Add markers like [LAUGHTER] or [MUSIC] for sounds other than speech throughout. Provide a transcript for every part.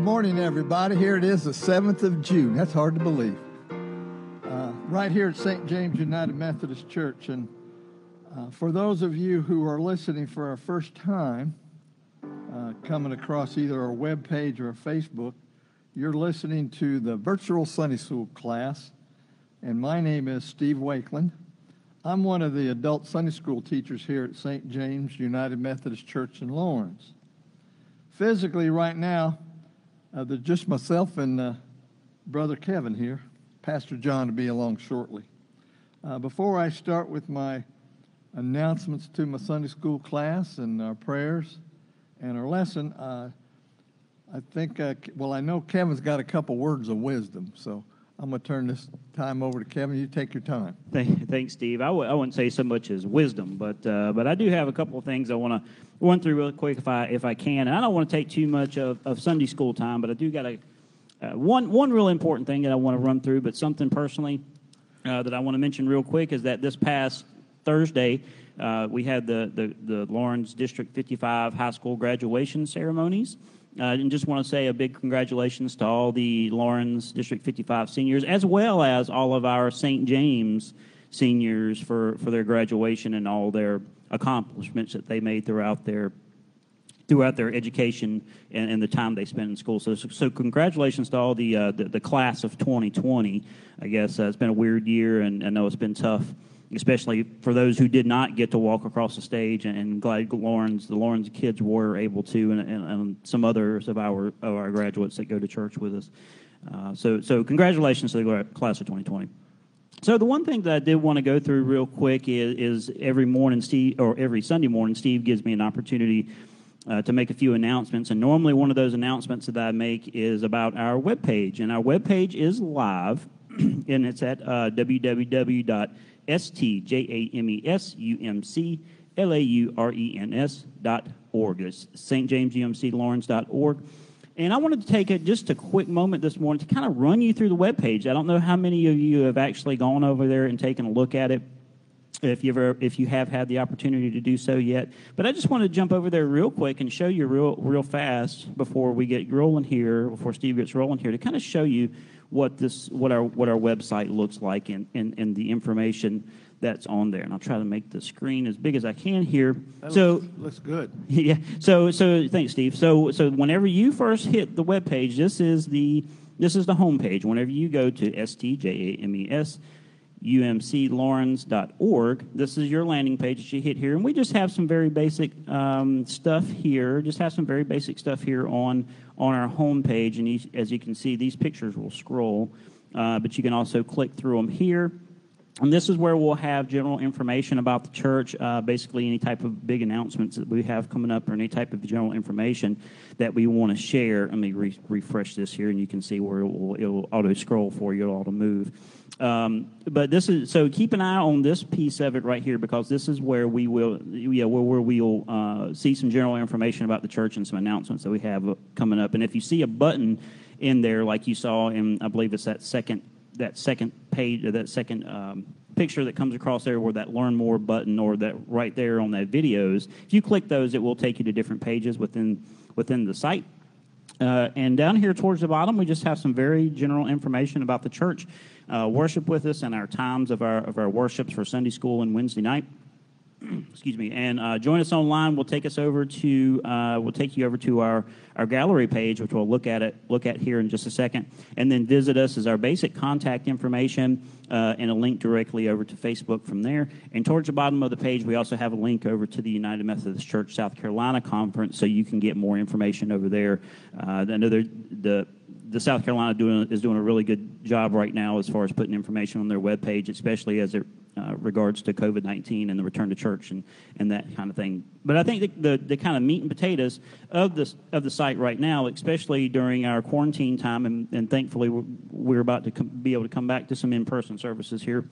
Good morning, everybody. Here it is, the 7th of June. That's hard to believe. Uh, right here at St. James United Methodist Church. And uh, for those of you who are listening for our first time, uh, coming across either our web page or Facebook, you're listening to the virtual Sunday School class. And my name is Steve Wakeland. I'm one of the adult Sunday School teachers here at St. James United Methodist Church in Laurens. Physically, right now, uh, there's just myself and uh, Brother Kevin here. Pastor John to be along shortly. Uh, before I start with my announcements to my Sunday school class and our prayers and our lesson, uh, I think, uh, well, I know Kevin's got a couple words of wisdom, so I'm going to turn this time over to Kevin. You take your time. Thanks, Steve. I w- I wouldn't say so much as wisdom, but uh, but I do have a couple of things I want to run through real quick if I if I can. And I don't want to take too much of, of Sunday school time, but I do got a uh, one one real important thing that I want to run through, but something personally uh, that I want to mention real quick is that this past Thursday uh, we had the, the the Laurens District 55 high school graduation ceremonies. Uh, and just want to say a big congratulations to all the Laurens District 55 seniors, as well as all of our St. James seniors for, for their graduation and all their accomplishments that they made throughout their throughout their education and, and, the time they spent in school. So, so, congratulations to all the, uh, the, the class of 2020. I guess uh, it's been a weird year, and I know it's been tough especially for those who did not get to walk across the stage. And glad Laurens, the Laurens kids were able to, and, and, and, some others of our of our graduates that go to church with us. Uh, so, so congratulations to the class of 2020. So the one thing that I did want to go through real quick is, is every morning, Steve, or every Sunday morning, Steve gives me an opportunity uh, to make a few announcements. And normally, one of those announcements that I make is about our webpage. And our webpage is live, [CLEARS THROAT] and it's at uh, www S T J A M E S U M C L A U R E N S dot org. It's St. And I wanted to take a, just a quick moment this morning to kind of run you through the web page. I don't know how many of you have actually gone over there and taken a look at it. If you ever, if you have had the opportunity to do so yet, but I just want to jump over there real quick and show you real, real fast before we get rolling here, before Steve gets rolling here, to kind of show you what this what our what our website looks like and, and, and the information that's on there. And I'll try to make the screen as big as I can here. That so looks, looks good. [LAUGHS] Yeah. So so thanks, Steve. So so whenever you first hit the web page, this is the this is the home page. Whenever you go to stjames umclaurens.org. This is your landing page that you hit here. And we just have some very basic um, stuff here, just have some very basic stuff here on, on our home page. And as you can see, these pictures will scroll, uh, but you can also click through them here. And this is where we'll have general information about the church, uh, basically any type of big announcements that we have coming up or any type of general information that we want to share. Let me re- refresh this here, and you can see where it will, it will auto scroll for you, it'll auto move. Um, but this is so keep an eye on this piece of it right here because this is where we will, yeah, where, where we'll uh, see some general information about the church and some announcements that we have uh, coming up. And if you see a button in there, like you saw in, I believe it's that second that second page or that second um, picture that comes across there where that learn more button or that right there on that videos if you click those it will take you to different pages within within the site. Uh, and down here towards the bottom we just have some very general information about the church uh, worship with us and our times of our of our worships for sunday school and wednesday night [CLEARS THROAT] excuse me, and uh, join us online. We'll take us over to uh, we'll take you over to our our gallery page, which we'll look at it look at here in just a second, and then visit us as our basic contact information uh, and a link directly over to Facebook from there. And towards the bottom of the page, we also have a link over to the United Methodist Church South Carolina conference, so you can get more information over there. Uh, I know the the South Carolina doing, is doing a really good job right now as far as putting information on their webpage, especially as it uh, regards to COVID 19 and the return to church and, and that kind of thing. But I think the, the, the, kind of meat and potatoes of, this, of the site right now, especially during our quarantine time, and, and thankfully we're, we're about to com- be able to come back to some in person services here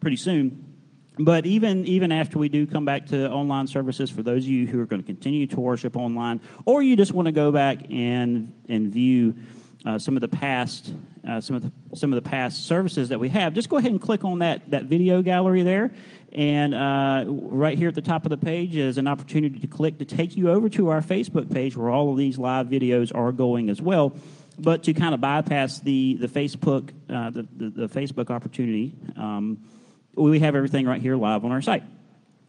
pretty soon. But even even after we do come back to online services, for those of you who are going to continue to worship online, or you just want to go back and and view uh, some of the past uh, some of the some of the past services that we have, just go ahead and click on that that video gallery there, and uh, right here at the top of the page is an opportunity to click to take you over to our Facebook page where all of these live videos are going as well. But to kind of bypass the the Facebook uh, the, the, the Facebook opportunity, um, we have everything right here live on our site.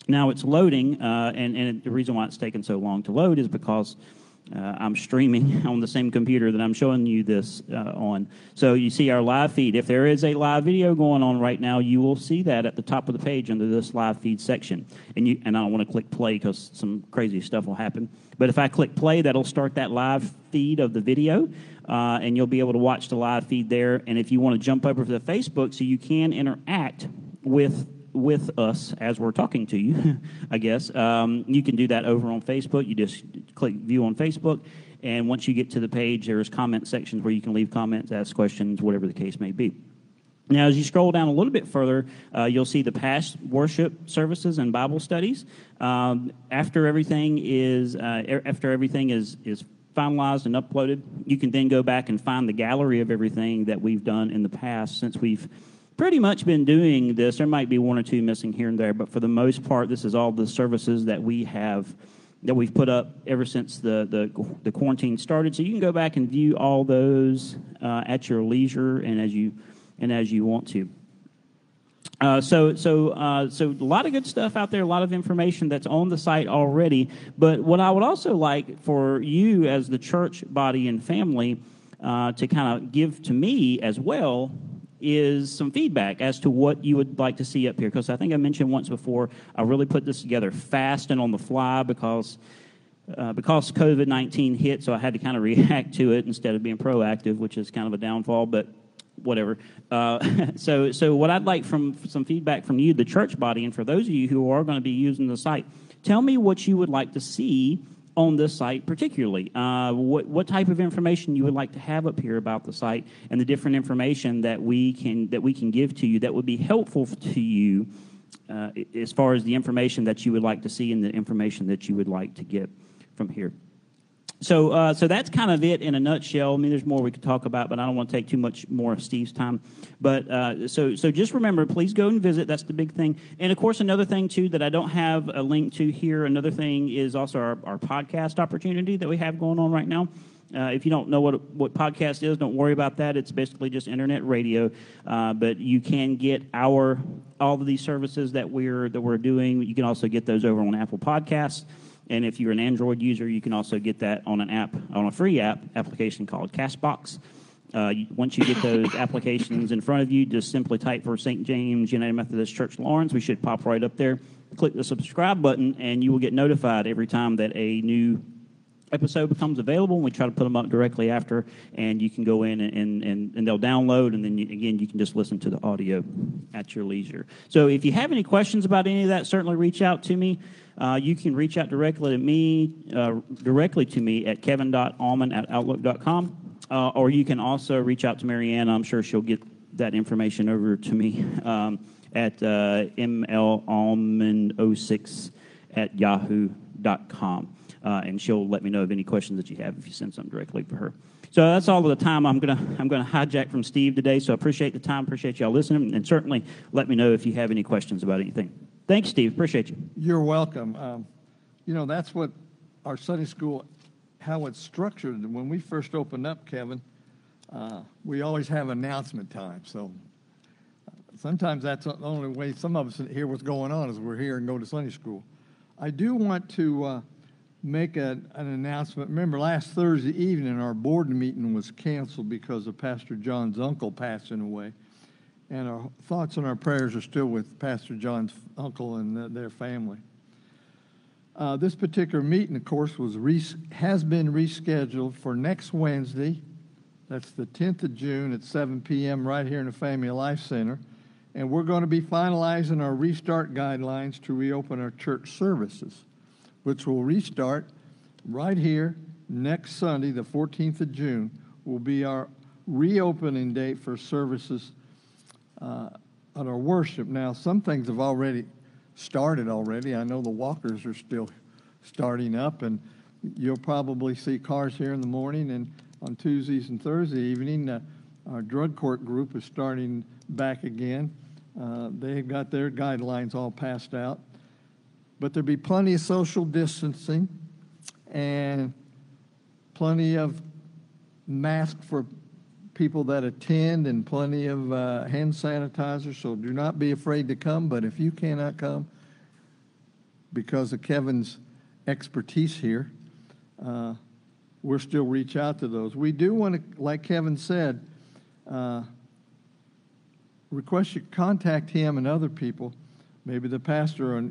Now it's loading, uh, and, and the reason why it's taken so long to load is because uh, I'm streaming [LAUGHS] on the same computer that I'm showing you this uh, on. So you see our live feed. If there is a live video going on right now, you will see that at the top of the page under this live feed section. And you and I don't want to click play because some crazy stuff will happen. But if I click play, that'll start that live feed of the video, uh, and you'll be able to watch the live feed there. And if you want to jump over to the Facebook, so you can interact with with us as we're talking to you, [LAUGHS] I guess. Um, you can do that over on Facebook. You just click view on Facebook, and once you get to the page, there's comment sections where you can leave comments, ask questions, whatever the case may be. Now, as you scroll down a little bit further, uh, you'll see the past worship services and Bible studies. Um, after everything is uh, after everything is is finalized and uploaded, you can then go back and find the gallery of everything that we've done in the past since we've pretty much been doing this. There might be one or two missing here and there, but for the most part, this is all the services that we have that we've put up ever since the, the, the quarantine started. So you can go back and view all those uh, at your leisure and as you and as you want to. Uh, so, so, uh, so a lot of good stuff out there, a lot of information that's on the site already. But what I would also like for you as the church body and family uh, to kind of give to me as well is some feedback as to what you would like to see up here. Because I think I mentioned once before, I really put this together fast and on the fly because. Uh, because COVID 19 hit, so I had to kind of [LAUGHS] react to it instead of being proactive, which is kind of a downfall, but whatever. Uh, [LAUGHS] so, so, what I'd like from some feedback from you, the church body, and for those of you who are going to be using the site, tell me what you would like to see on this site particularly. Uh, what, what type of information you would like to have up here about the site and the different information that we can that we can give to you that would be helpful to you uh, as far as the information that you would like to see and the information that you would like to get from here. So, uh, so that's kind of it in a nutshell. I mean, there's more we could talk about, but I don't want to take too much more of Steve's time. But uh, so, so just remember, please go and visit. That's the big thing. And of course, another thing too that I don't have a link to here. Another thing is also our, our podcast opportunity that we have going on right now. Uh, if you don't know what what podcast is, don't worry about that. It's basically just internet radio, uh, but you can get our all of these services that we're that we're doing. You can also get those over on Apple Podcasts. And if you're an Android user, you can also get that on an app, on a free app application called Castbox. Uh, once you get those [LAUGHS] applications in front of you, just simply type for St. James United Methodist Church Laurens. We should pop right up there. Click the subscribe button, and you will get notified every time that a new episode becomes available. And we try to put them up directly after, and you can go in and, and, and they'll download, and then you, again, you can just listen to the audio at your leisure. So if you have any questions about any of that, certainly reach out to me. Uh, you can reach out directly to me, uh, directly to me at kevin.allman at outlook.com, uh, or you can also reach out to Marianne. I'm sure she'll get that information over to me um, at uh, mlallman06 at yahoo.com. Uh, and she'll let me know of any questions that you have if you send something directly for her. So that's all of the time I'm gonna I'm gonna hijack from Steve today. So I appreciate the time, appreciate y'all listening, and certainly let me know if you have any questions about anything. Thanks, Steve. Appreciate you. You're welcome. Um, you know, that's what our Sunday school, how it's structured. When we first opened up, Kevin, uh, we always have announcement time. So uh, sometimes that's the only way some of us hear what's going on is we're here and go to Sunday school. I do want to uh, make a, an announcement. Remember, last Thursday evening, our board meeting was canceled because of Pastor John's uncle passing away and our thoughts and our prayers are still with Pastor John's uncle and their family. Uh, this particular meeting, of course, was res- has been rescheduled for next Wednesday. That's the 10th of June at 7 p.m. right here in the Family Life Center. And we're going to be finalizing our restart guidelines to reopen our church services, which will restart right here next Sunday, the 14th of June, will be our reopening date for services uh, at our worship. Now, some things have already started already. I know the walkers are still starting up, and you'll probably see cars here in the morning. And on Tuesdays and Thursday evening. Uh, our drug court group is starting back again. Uh, they've got their guidelines all passed out. But there'll be plenty of social distancing and plenty of masks for people that attend and plenty of uh, hand sanitizer. So do not be afraid to come. But if you cannot come because of Kevin's expertise here, uh, we'll still reach out to those. We do want to, like Kevin said, uh, request you contact him and other people, maybe the pastor, on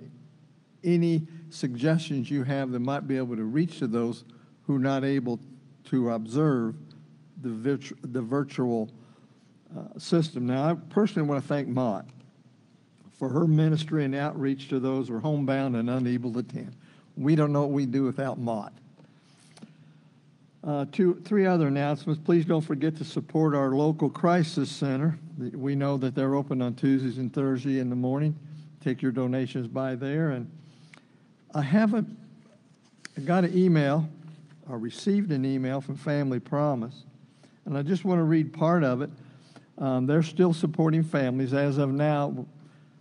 any suggestions you have that might be able to reach to those who are not able to observe the, virtu- the virtual uh, system. Now, I personally want to thank Mott for her ministry and outreach to those who are homebound and unable to attend. We don't know what we'd do without Mott. Uh, two, three other announcements. Please don't forget to support our local crisis center. We know that they're open on Tuesdays and Thursdays in the morning. Take your donations by there. And I haven't I got an email or received an email from Family Promise, and I just want to read part of it. Um, they're still supporting families as of now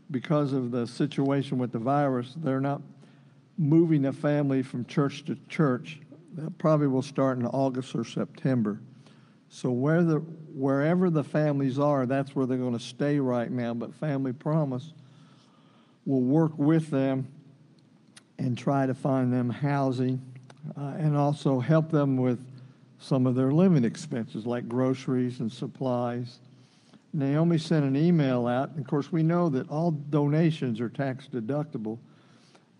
because of the situation with the virus. They're not moving a family from church to church that probably will start in August or September. So where the, wherever the families are, that's where they're going to stay right now. But Family Promise will work with them and try to find them housing uh, and also help them with some of their living expenses like groceries and supplies. Naomi sent an email out. Of course, we know that all donations are tax deductible,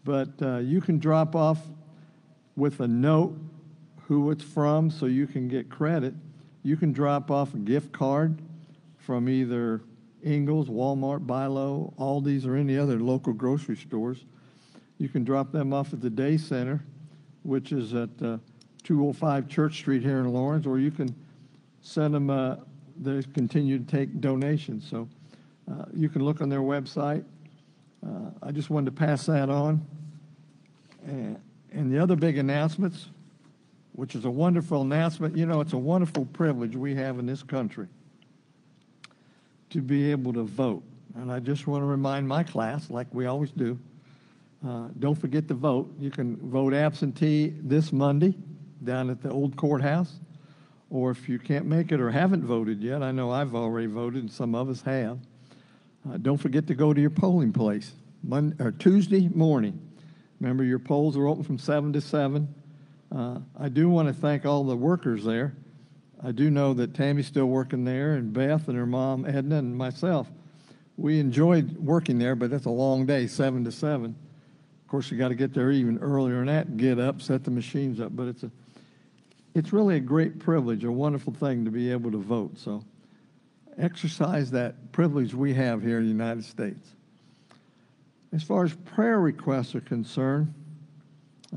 but uh, you can drop off with a note who it's from so you can get credit. You can drop off a gift card from either Ingles, Walmart, Bi-Lo, Aldi's, or any other local grocery stores. You can drop them off at the day center, which is at uh, 205 Church Street here in Laurens, or you can send them, uh, they continue to take donations. So uh, you can look on their website. Uh, I just wanted to pass that on. And, and the other big announcements, which is a wonderful announcement, you know, it's a wonderful privilege we have in this country to be able to vote. And I just want to remind my class, like we always do, uh, don't forget to vote. You can vote absentee this Monday down at the old courthouse, or if you can't make it or haven't voted yet, I know I've already voted, and some of us have. Uh, don't forget to go to your polling place Monday, or Tuesday morning. Remember, your polls are open from 7 to 7. Uh, I do want to thank all the workers there. I do know that Tammy's still working there, and Beth and her mom, Edna, and myself. We enjoyed working there, but that's a long day, 7 to 7. Course, you got to get there even earlier than that, get up, set the machines up. But it's a, it's really a great privilege, a wonderful thing to be able to vote. So exercise that privilege we have here in the United States. As far as prayer requests are concerned,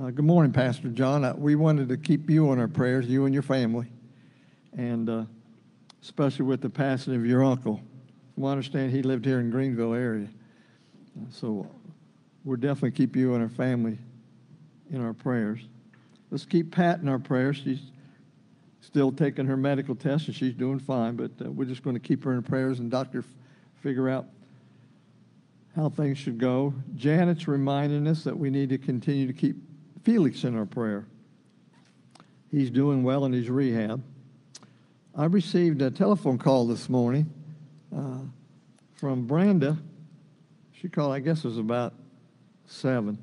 uh, good morning, Pastor John. Uh, we wanted to keep you on our prayers, you and your family, and uh, especially with the passing of your uncle. From what I understand, he lived here in Greenville area. So we'll definitely keep you and our family in our prayers. Let's keep Pat in our prayers. She's still taking her medical test, and she's doing fine, but uh, we're just going to keep her in prayers and doctor f- figure out how things should go. Janet's reminding us that we need to continue to keep Felix in our prayer. He's doing well in his rehab. I received a telephone call this morning uh, from Brenda. She called, I guess it was about seven.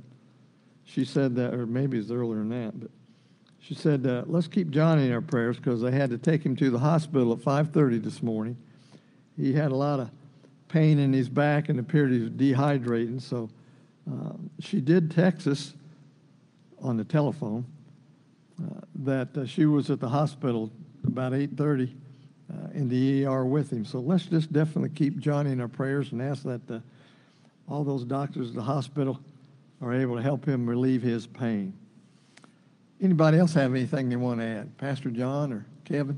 She said that, or maybe it's earlier than that, but she said, uh, let's keep Johnny in our prayers because they had to take him to the hospital at 5.30 this morning. He had a lot of pain in his back and appeared he was dehydrating. So uh, she did text us on the telephone uh, that uh, she was at the hospital about 8:30 uh, in the ER with him. So let's just definitely keep Johnny in our prayers and ask that uh, all those doctors at the hospital are able to help him relieve his pain. Anybody else have anything they want to add? Pastor John or Kevin?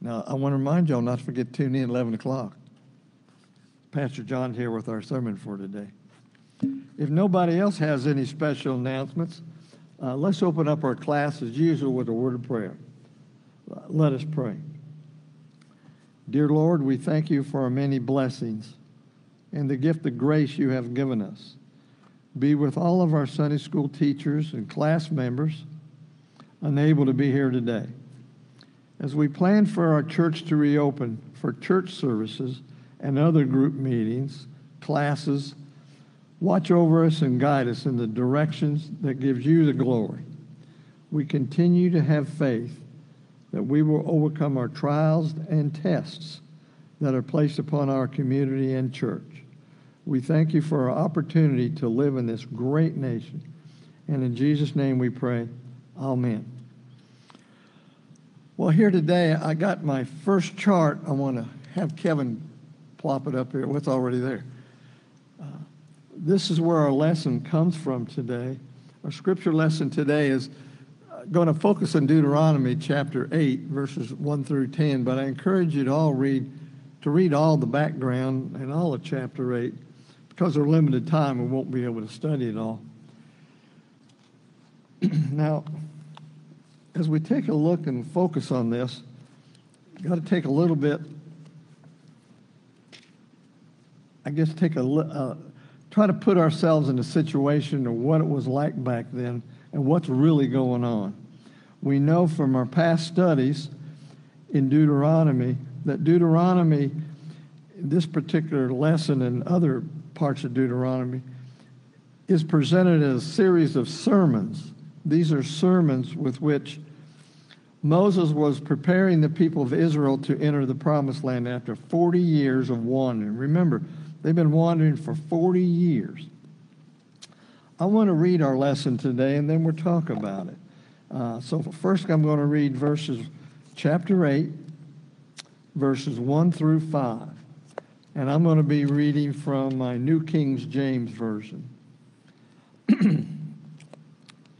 Now, I want to remind y'all not to forget to tune in at 11 o'clock. Pastor John here with our sermon for today. If nobody else has any special announcements, Uh, let's open up our class as usual with a word of prayer. Uh, let us pray. Dear Lord, we thank you for our many blessings and the gift of grace you have given us. Be with all of our Sunday school teachers and class members unable to be here today. As we plan for our church to reopen for church services and other group meetings, classes, watch over us and guide us in the directions that gives you the glory. We continue to have faith that we will overcome our trials and tests that are placed upon our community and church. We thank you for our opportunity to live in this great nation. And in Jesus' name we pray, Amen. Well, here today, I got my first chart. I want to have Kevin plop it up here. What's already there? Uh, this is where our lesson comes from today. Our scripture lesson today is uh, going to focus on Deuteronomy chapter 8, verses 1 through 10, but I encourage you to all read to read all the background and all of chapter 8 because of limited time we won't be able to study it all. [CLEARS THROAT] now, as we take a look and focus on this, got to take a little bit, I guess, take a uh, try to put ourselves in a situation of what it was like back then and what's really going on. We know from our past studies in Deuteronomy that Deuteronomy, this particular lesson and other parts of Deuteronomy, is presented as a series of sermons these are sermons with which Moses was preparing the people of Israel to enter the promised land after 40 years of wandering. Remember, they've been wandering for 40 years. I want to read our lesson today and then we'll talk about it. Uh, so, first, I'm going to read verses, chapter 8, verses 1 through 5. And I'm going to be reading from my New King James Version. [CLEARS THROAT]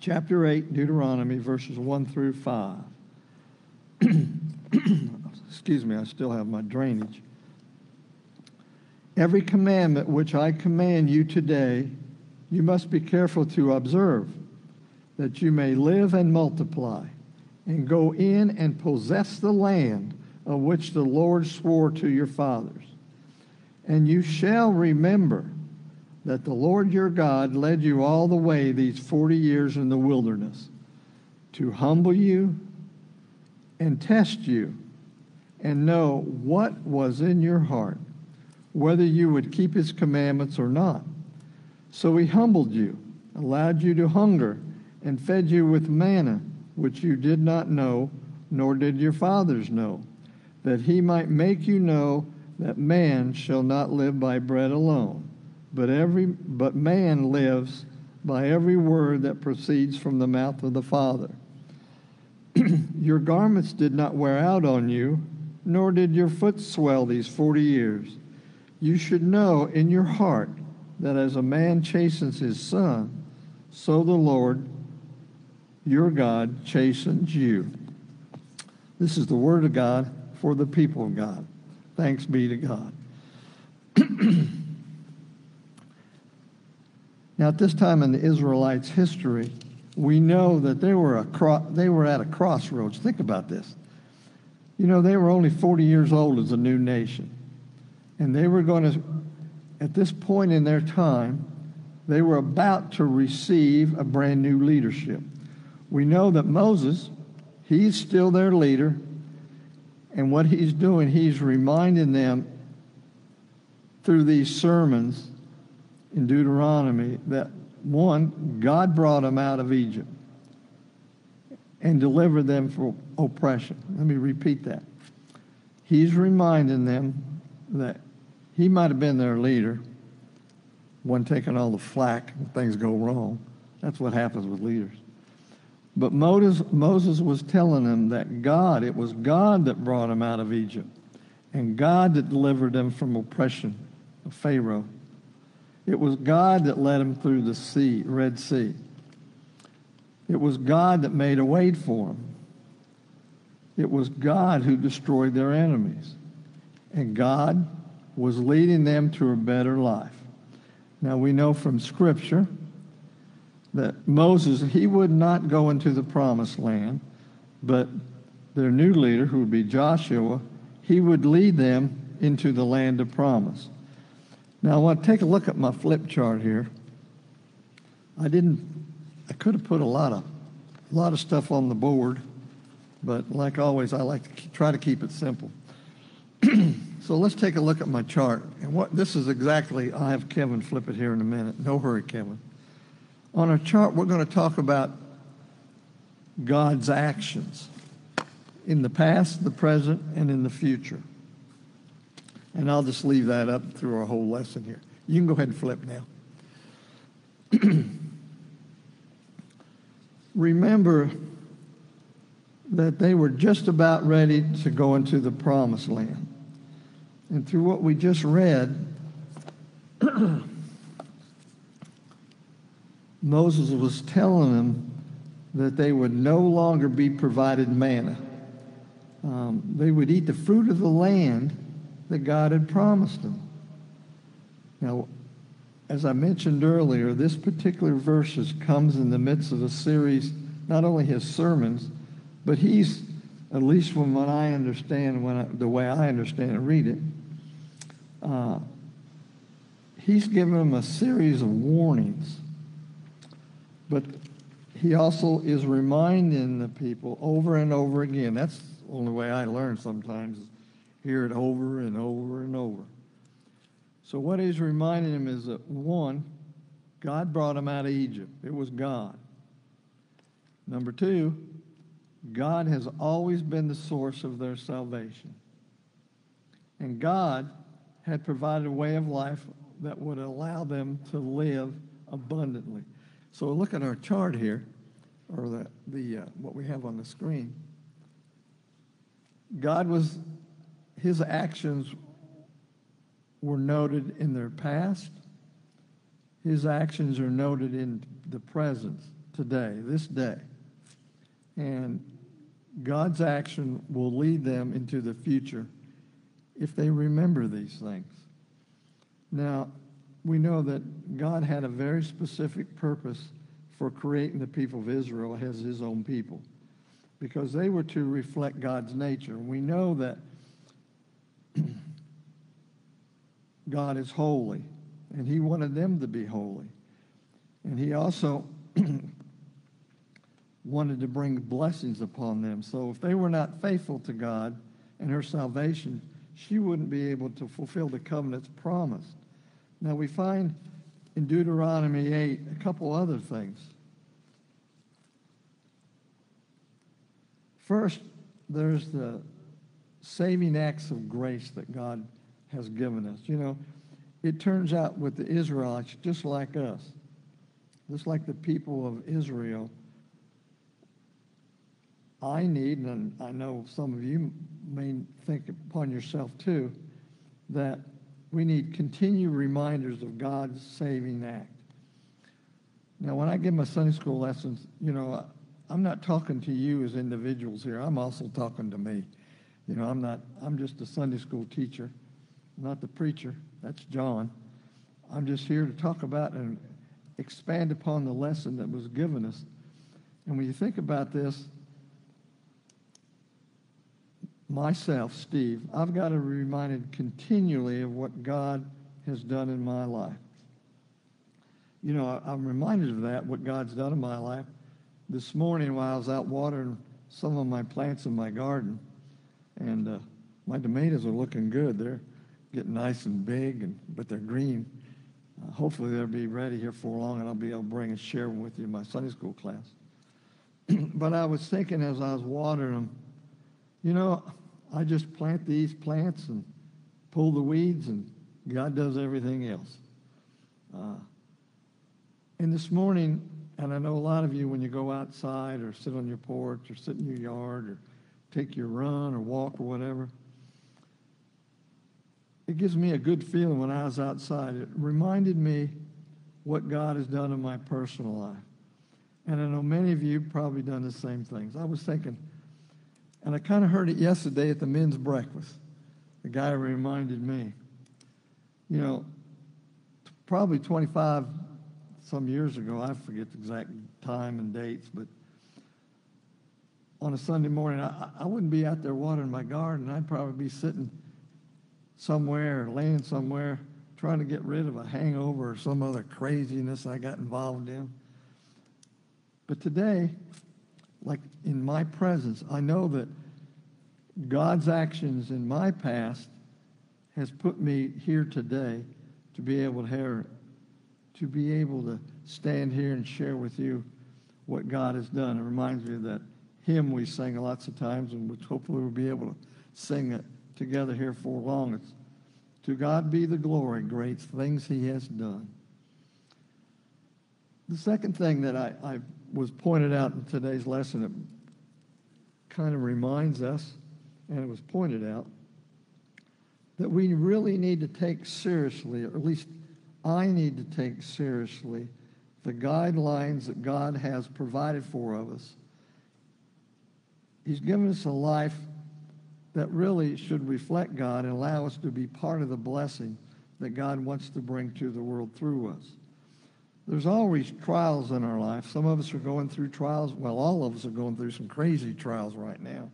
chapter 8, Deuteronomy, verses 1 through 5. [CLEARS THROAT] Excuse me, I still have my drainage. Every commandment which I command you today, you must be careful to observe, that you may live and multiply, and go in and possess the land of which the Lord swore to your fathers. And you shall remember that the Lord your God led you all the way these 40 years in the wilderness to humble you and test you and know what was in your heart, whether you would keep his commandments or not. So he humbled you, allowed you to hunger, and fed you with manna, which you did not know, nor did your fathers know, that he might make you know that man shall not live by bread alone but every but man lives by every word that proceeds from the mouth of the Father. [CLEARS THROAT] your garments did not wear out on you, nor did your foot swell these forty years. You should know in your heart that as a man chastens his son, so the Lord your God chastens you. This is the word of God for the people of God. Thanks be to God. [CLEARS THROAT] Now, at this time in the Israelites' history, we know that they were, a cro- they were at a crossroads. Think about this. You know, they were only 40 years old as a new nation. And they were going to, at this point in their time, they were about to receive a brand new leadership. We know that Moses, he's still their leader. And what he's doing, he's reminding them through these sermons in Deuteronomy that one, God brought them out of Egypt and delivered them from oppression. Let me repeat that. He's reminding them that he might have been their leader, one taking all the flack when things go wrong. That's what happens with leaders. But Moses, Moses was telling them that God, it was God that brought them out of Egypt, and God that delivered them from oppression of Pharaoh. It was God that led them through the sea, Red Sea. It was God that made a way for them. It was God who destroyed their enemies. And God was leading them to a better life. Now we know from Scripture that Moses, he would not go into the promised land, but their new leader, who would be Joshua, he would lead them into the land of promise. Now, I want to take a look at my flip chart here. I didn't, I could have put a lot of, a lot of stuff on the board, but like always, I like to try to keep it simple. [CLEARS THROAT] so let's take a look at my chart. And what this is exactly, I'll have Kevin flip it here in a minute. No hurry, Kevin. On our chart, we're going to talk about God's actions in the past, the present, and in the future. And I'll just leave that up through our whole lesson here. You can go ahead and flip now. [CLEARS THROAT] Remember that they were just about ready to go into the promised land. And through what we just read, [CLEARS THROAT] Moses was telling them that they would no longer be provided manna. Um, they would eat the fruit of the land that God had promised them. Now, as I mentioned earlier, this particular verse comes in the midst of a series, not only his sermons, but he's, at least from what I understand, when I, the way I understand and read it, uh, he's given them a series of warnings. But he also is reminding the people over and over again. That's the only way I learn sometimes, hear it over and over and over. So what he's reminding them is that one, God brought them out of Egypt. It was God. Number two, God has always been the source of their salvation. And God had provided a way of life that would allow them to live abundantly. So look at our chart here, or the, the uh, what we have on the screen. God was, his actions were noted in their past. His actions are noted in the present, today, this day. And God's action will lead them into the future if they remember these things. Now, we know that God had a very specific purpose for creating the people of Israel as his own people because they were to reflect God's nature. We know that [CLEARS THROAT] God is holy, and he wanted them to be holy. And he also [CLEARS THROAT] wanted to bring blessings upon them. So if they were not faithful to God and her salvation, she wouldn't be able to fulfill the covenant's promised. Now we find in Deuteronomy 8 a couple other things. First, there's the saving acts of grace that God has given us. You know, it turns out with the Israelites, just like us, just like the people of Israel, I need, and I know some of you may think upon yourself too, that we need continued reminders of God's saving act. Now, when I give my Sunday school lessons, you know, I'm not talking to you as individuals here. I'm also talking to me. You know, I'm not, I'm just a Sunday school teacher, not the preacher. That's John. I'm just here to talk about and expand upon the lesson that was given us. And when you think about this, myself, Steve, I've got to be reminded continually of what God has done in my life. You know, I'm reminded of that, what God's done in my life. This morning, while I was out watering some of my plants in my garden, and uh, my tomatoes are looking good. They're getting nice and big, and but they're green. Uh, hopefully, they'll be ready here for long, and I'll be able to bring and share them with you in my Sunday school class. [CLEARS THROAT] but I was thinking as I was watering them, you know, I just plant these plants and pull the weeds, and God does everything else. Uh, and this morning, and I know a lot of you, when you go outside or sit on your porch or sit in your yard or take your run or walk or whatever, it gives me a good feeling when I was outside. It reminded me what God has done in my personal life. And I know many of you probably done the same things. I was thinking, and I kind of heard it yesterday at the men's breakfast. The guy reminded me, you know, probably 25, some years ago. I forget the exact time and dates, but on a Sunday morning, I, I wouldn't be out there watering my garden. I'd probably be sitting somewhere, laying somewhere, trying to get rid of a hangover or some other craziness I got involved in. But today, like in my presence, I know that God's actions in my past has put me here today to be able to hear, to be able to stand here and share with you what God has done. It reminds me of that hymn we sang lots of times, and which hopefully we'll be able to sing it together here for long. It's to God be the glory, great things He has done. The second thing that I, I was pointed out in today's lesson, it kind of reminds us, and it was pointed out, that we really need to take seriously, or at least I need to take seriously, the guidelines that God has provided for of us. He's given us a life that really should reflect God and allow us to be part of the blessing that God wants to bring to the world through us. There's always trials in our life. Some of us are going through trials. Well, all of us are going through some crazy trials right now.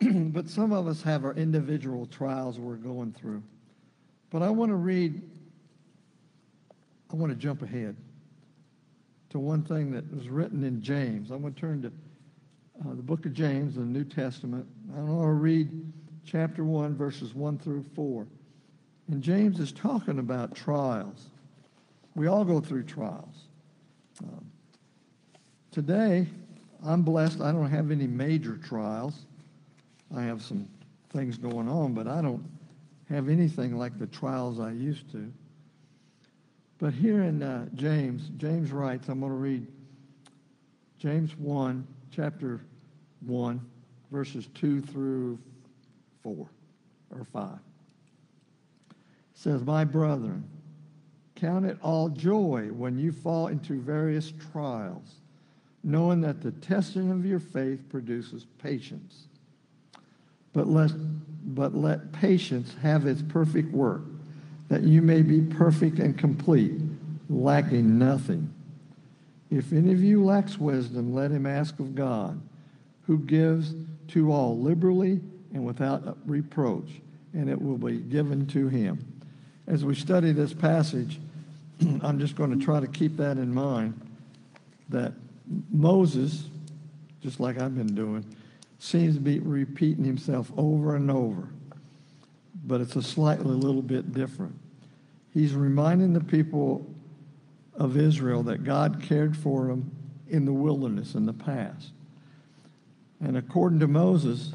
[CLEARS THROAT] but some of us have our individual trials we're going through. But I want to read, I want to jump ahead to one thing that was written in James. I want to turn to uh, the book of James, the New Testament. I want to read chapter 1, verses 1 through 4. And James is talking about trials. We all go through trials. Um, today, I'm blessed. I don't have any major trials. I have some things going on, but I don't have anything like the trials I used to. But here in uh, James, James writes, I'm going to read James 1, chapter 1, verses 2 through 4 or 5. It says, My brethren, count it all joy when you fall into various trials, knowing that the testing of your faith produces patience. But let, but let patience have its perfect work, that you may be perfect and complete, lacking nothing. If any of you lacks wisdom, let him ask of God, who gives to all liberally and without reproach, and it will be given to him. As we study this passage, [CLEARS THROAT] I'm just going to try to keep that in mind that Moses, just like I've been doing, seems to be repeating himself over and over, but it's a slightly little bit different. He's reminding the people of Israel that God cared for them in the wilderness in the past. And according to Moses,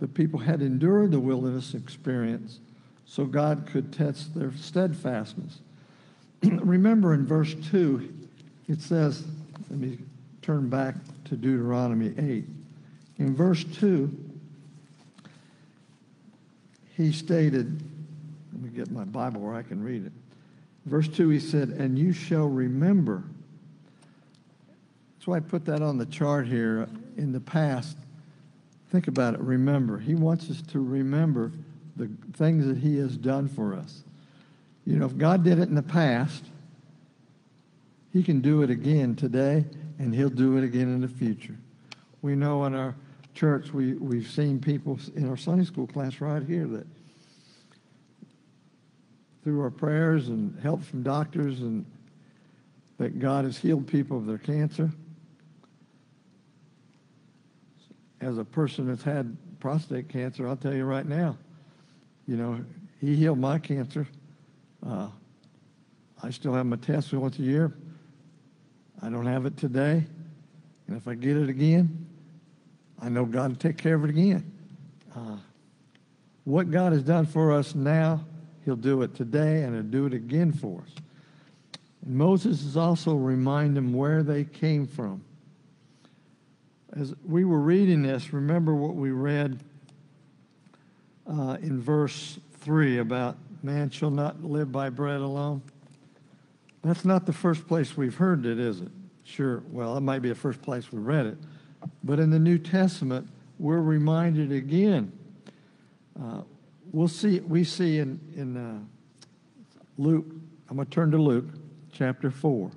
the people had endured the wilderness experience so God could test their steadfastness. [CLEARS THROAT] Remember in verse 2, it says, let me turn back to Deuteronomy 8. In verse 2, he stated, let me get my Bible where I can read it. Verse 2, he said, And you shall remember. That's why I put that on the chart here. In the past, think about it, remember. He wants us to remember the things that he has done for us. You know, if God did it in the past, he can do it again today, and he'll do it again in the future. We know in our church, we, we've seen people in our Sunday school class right here that through our prayers and help from doctors and that God has healed people of their cancer. As a person that's had prostate cancer, I'll tell you right now, you know, he healed my cancer. Uh, I still have my test once a year. I don't have it today. And if I get it again, I know God will take care of it again. Uh, what God has done for us now, He'll do it today and He'll do it again for us. And Moses is also reminding them where they came from. As we were reading this, remember what we read uh, in verse 3 about man shall not live by bread alone? That's not the first place we've heard it, is it? Sure, well, it might be the first place we read it. But in the New Testament, we're reminded again. Uh, we'll see. We see in in uh, Luke. I'm going to turn to Luke, chapter four.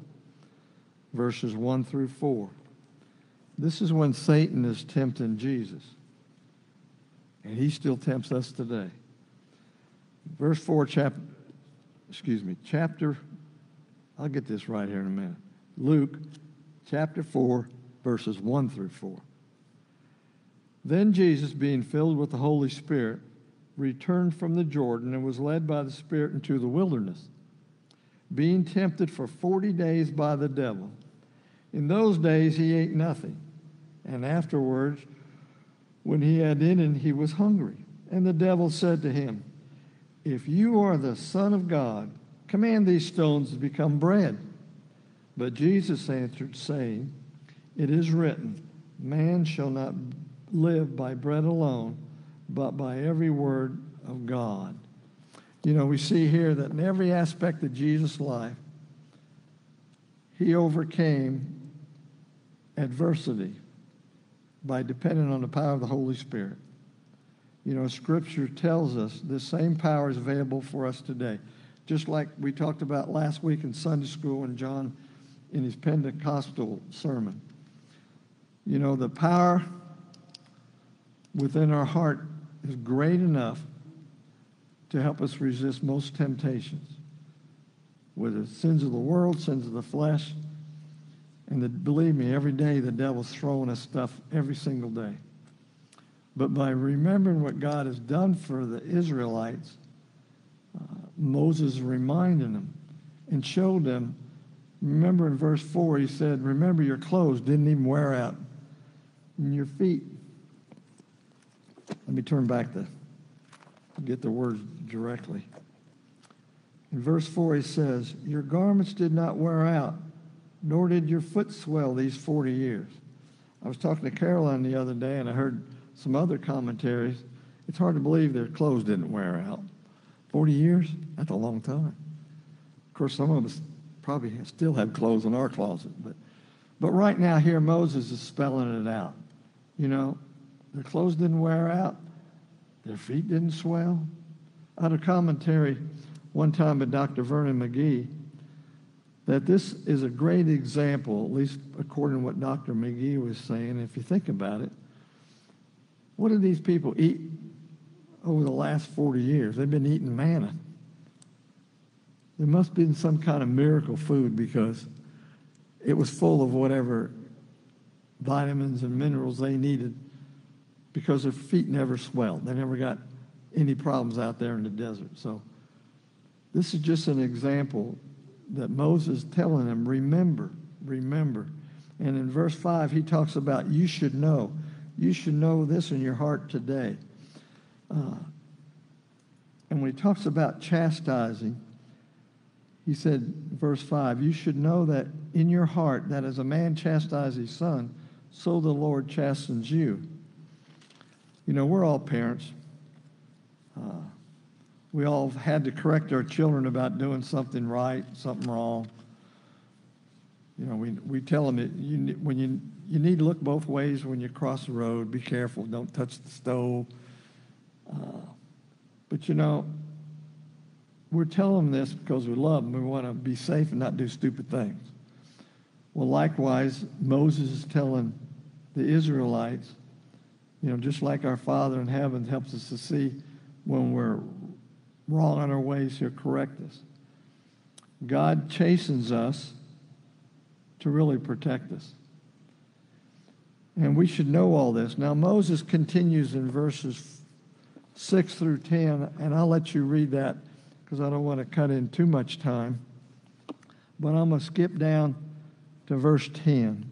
verses 1 through 4. This is when Satan is tempting Jesus. And he still tempts us today. Verse 4, chapter, excuse me, chapter, I'll get this right here in a minute. Luke chapter 4, verses 1 through 4. Then Jesus, being filled with the Holy Spirit, returned from the Jordan and was led by the Spirit into the wilderness, being tempted for 40 days by the devil. In those days he ate nothing, and afterwards, when he had eaten, he was hungry. And the devil said to him, If you are the Son of God, command these stones to become bread. But Jesus answered, saying, It is written, Man shall not live by bread alone, but by every word of God. You know, we see here that in every aspect of Jesus' life, he overcame adversity by depending on the power of the Holy Spirit. You know, Scripture tells us this same power is available for us today. Just like we talked about last week in Sunday school and John in his Pentecostal sermon. You know, the power within our heart is great enough to help us resist most temptations, whether sins of the world, sins of the flesh. And the, believe me, every day the devil's throwing us stuff every single day. But by remembering what God has done for the Israelites, uh, Moses reminded them and showed them. Remember in verse 4, he said, Remember your clothes didn't even wear out, and your feet let me turn back to get the words directly. In verse 4, he says, Your garments did not wear out, nor did your foot swell these 40 years. I was talking to Caroline the other day, and I heard some other commentaries. It's hard to believe their clothes didn't wear out. 40 years? That's a long time. Of course, some of us probably still have clothes in our closet, but, but right now here, Moses is spelling it out. You know, their clothes didn't wear out. Their feet didn't swell. Out of commentary one time by Dr. Vernon McGee, that this is a great example, at least according to what Dr. McGee was saying. If you think about it, what did these people eat over the last 40 years? They've been eating manna. There must have been some kind of miracle food because it was full of whatever vitamins and minerals they needed because their feet never swelled. They never got any problems out there in the desert. So this is just an example that Moses telling them, remember, remember. And in verse 5, he talks about you should know. You should know this in your heart today. Uh, and when he talks about chastising, he said, verse 5, you should know that in your heart, that as a man chastises his son, so the Lord chastens you. You know, we're all parents. Uh, we all had to correct our children about doing something right, something wrong. You know, we, we tell them that you, when you, you need to look both ways when you cross the road. Be careful. Don't touch the stove. Uh, but, you know, we're telling them this because we love them. We want to be safe and not do stupid things. Well, likewise, Moses is telling the Israelites you know, just like our Father in heaven helps us to see when we're wrong on our ways, He'll correct us. God chastens us to really protect us. And we should know all this. Now, Moses continues in verses 6 through 10, and I'll let you read that because I don't want to cut in too much time. But I'm going to skip down to verse 10.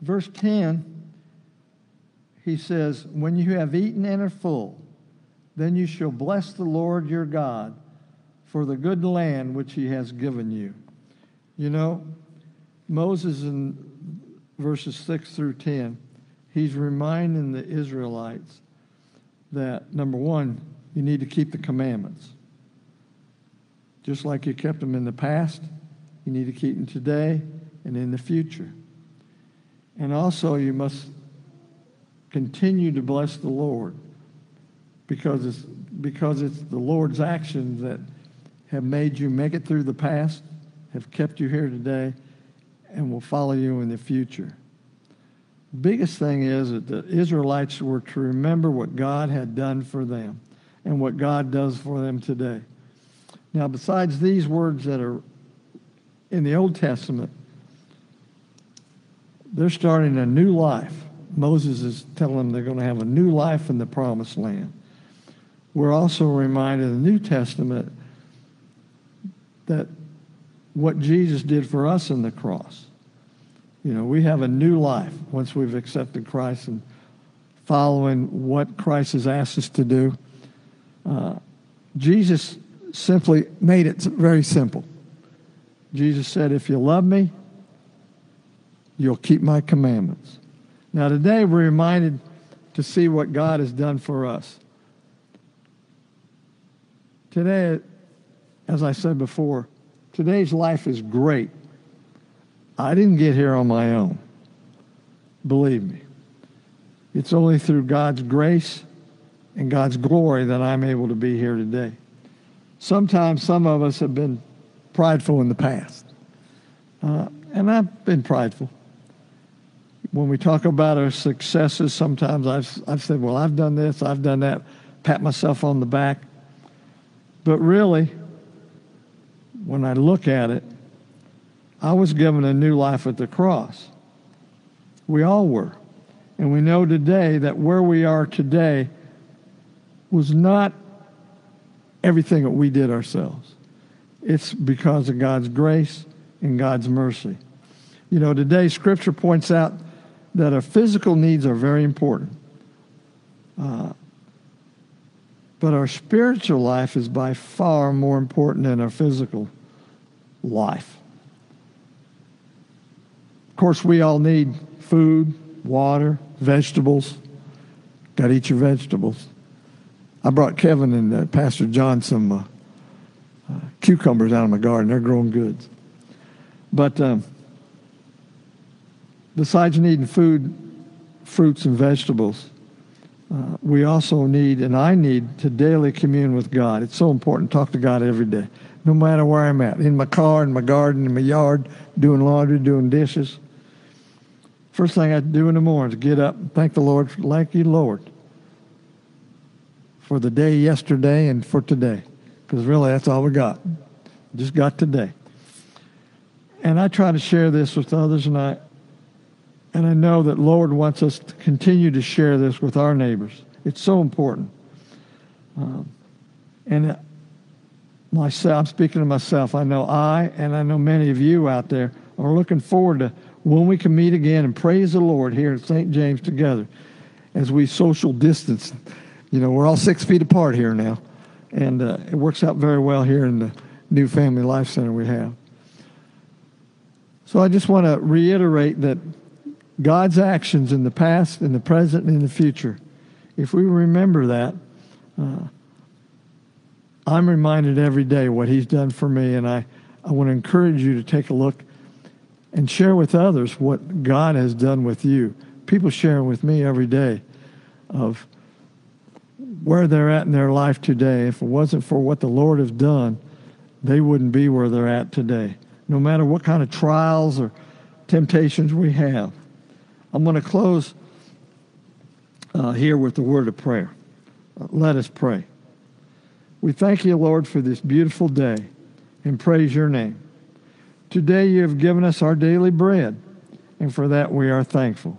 Verse 10 he says, When you have eaten and are full, then you shall bless the Lord your God for the good land which he has given you. You know, Moses in verses 6 through 10, he's reminding the Israelites that, number one, you need to keep the commandments. Just like you kept them in the past, you need to keep them today and in the future. And also, you must continue to bless the Lord because it's, because it's the Lord's actions that have made you make it through the past, have kept you here today, and will follow you in the future. Biggest thing is that the Israelites were to remember what God had done for them and what God does for them today. Now, besides these words that are in the Old Testament, they're starting a new life. Moses is telling them they're going to have a new life in the promised land. We're also reminded in the New Testament that what Jesus did for us in the cross. You know, we have a new life once we've accepted Christ and following what Christ has asked us to do. Uh, Jesus simply made it very simple. Jesus said, If you love me, you'll keep my commandments. Now, today we're reminded to see what God has done for us. Today, as I said before, today's life is great. I didn't get here on my own. Believe me. It's only through God's grace and God's glory that I'm able to be here today. Sometimes some of us have been prideful in the past. Uh, and I've been prideful. When we talk about our successes, sometimes I've, I've said, Well, I've done this, I've done that, pat myself on the back. But really, when I look at it, I was given a new life at the cross. We all were. And we know today that where we are today was not everything that we did ourselves. It's because of God's grace and God's mercy. You know, today Scripture points out that our physical needs are very important. Uh, but our spiritual life is by far more important than our physical life. Of course, we all need food, water, vegetables. Got to eat your vegetables. I brought Kevin and uh, Pastor John some uh, uh, cucumbers out of my garden. They're growing good. But um, besides needing food, fruits, and vegetables, uh, we also need, and I need, to daily commune with God. It's so important. Talk to God every day, no matter where I'm at in my car, in my garden, in my yard, doing laundry, doing dishes. First thing I do in the morning is get up and thank the Lord. Thank you, Lord, for the day yesterday and for today. Because really, that's all we got. Just got today. And I try to share this with others, and I, and I know that Lord wants us to continue to share this with our neighbors. It's so important. Um, and myself, I'm speaking to myself. I know I and I know many of you out there are looking forward to when we can meet again and praise the Lord here at St. James together as we social distance. You know, we're all six feet apart here now, and uh, it works out very well here in the new Family Life Center we have. So I just want to reiterate that God's actions in the past, in the present, and in the future, if we remember that, uh, I'm reminded every day what He's done for me, and I, I want to encourage you to take a look and share with others what God has done with you. People sharing with me every day of where they're at in their life today. If it wasn't for what the Lord has done, they wouldn't be where they're at today, no matter what kind of trials or temptations we have. I'm going to close uh, here with the word of prayer. Uh, let us pray. We thank you, Lord, for this beautiful day and praise your name. Today you have given us our daily bread, and for that we are thankful.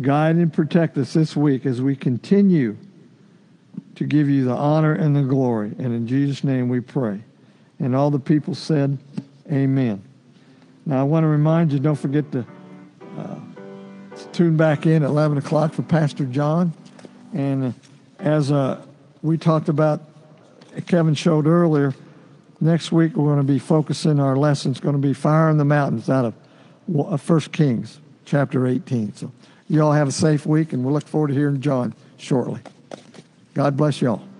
Guide and protect us this week as we continue to give you the honor and the glory. And in Jesus' name we pray. And all the people said, Amen. Now I want to remind you, don't forget to uh, tune back in at 11 o'clock for Pastor John. And as uh, we talked about, Kevin showed earlier, next week we're going to be focusing our lessons going to be fire in the mountains out of uh, First Kings chapter 18. So you all have a safe week, and we'll look forward to hearing John shortly. God bless you all.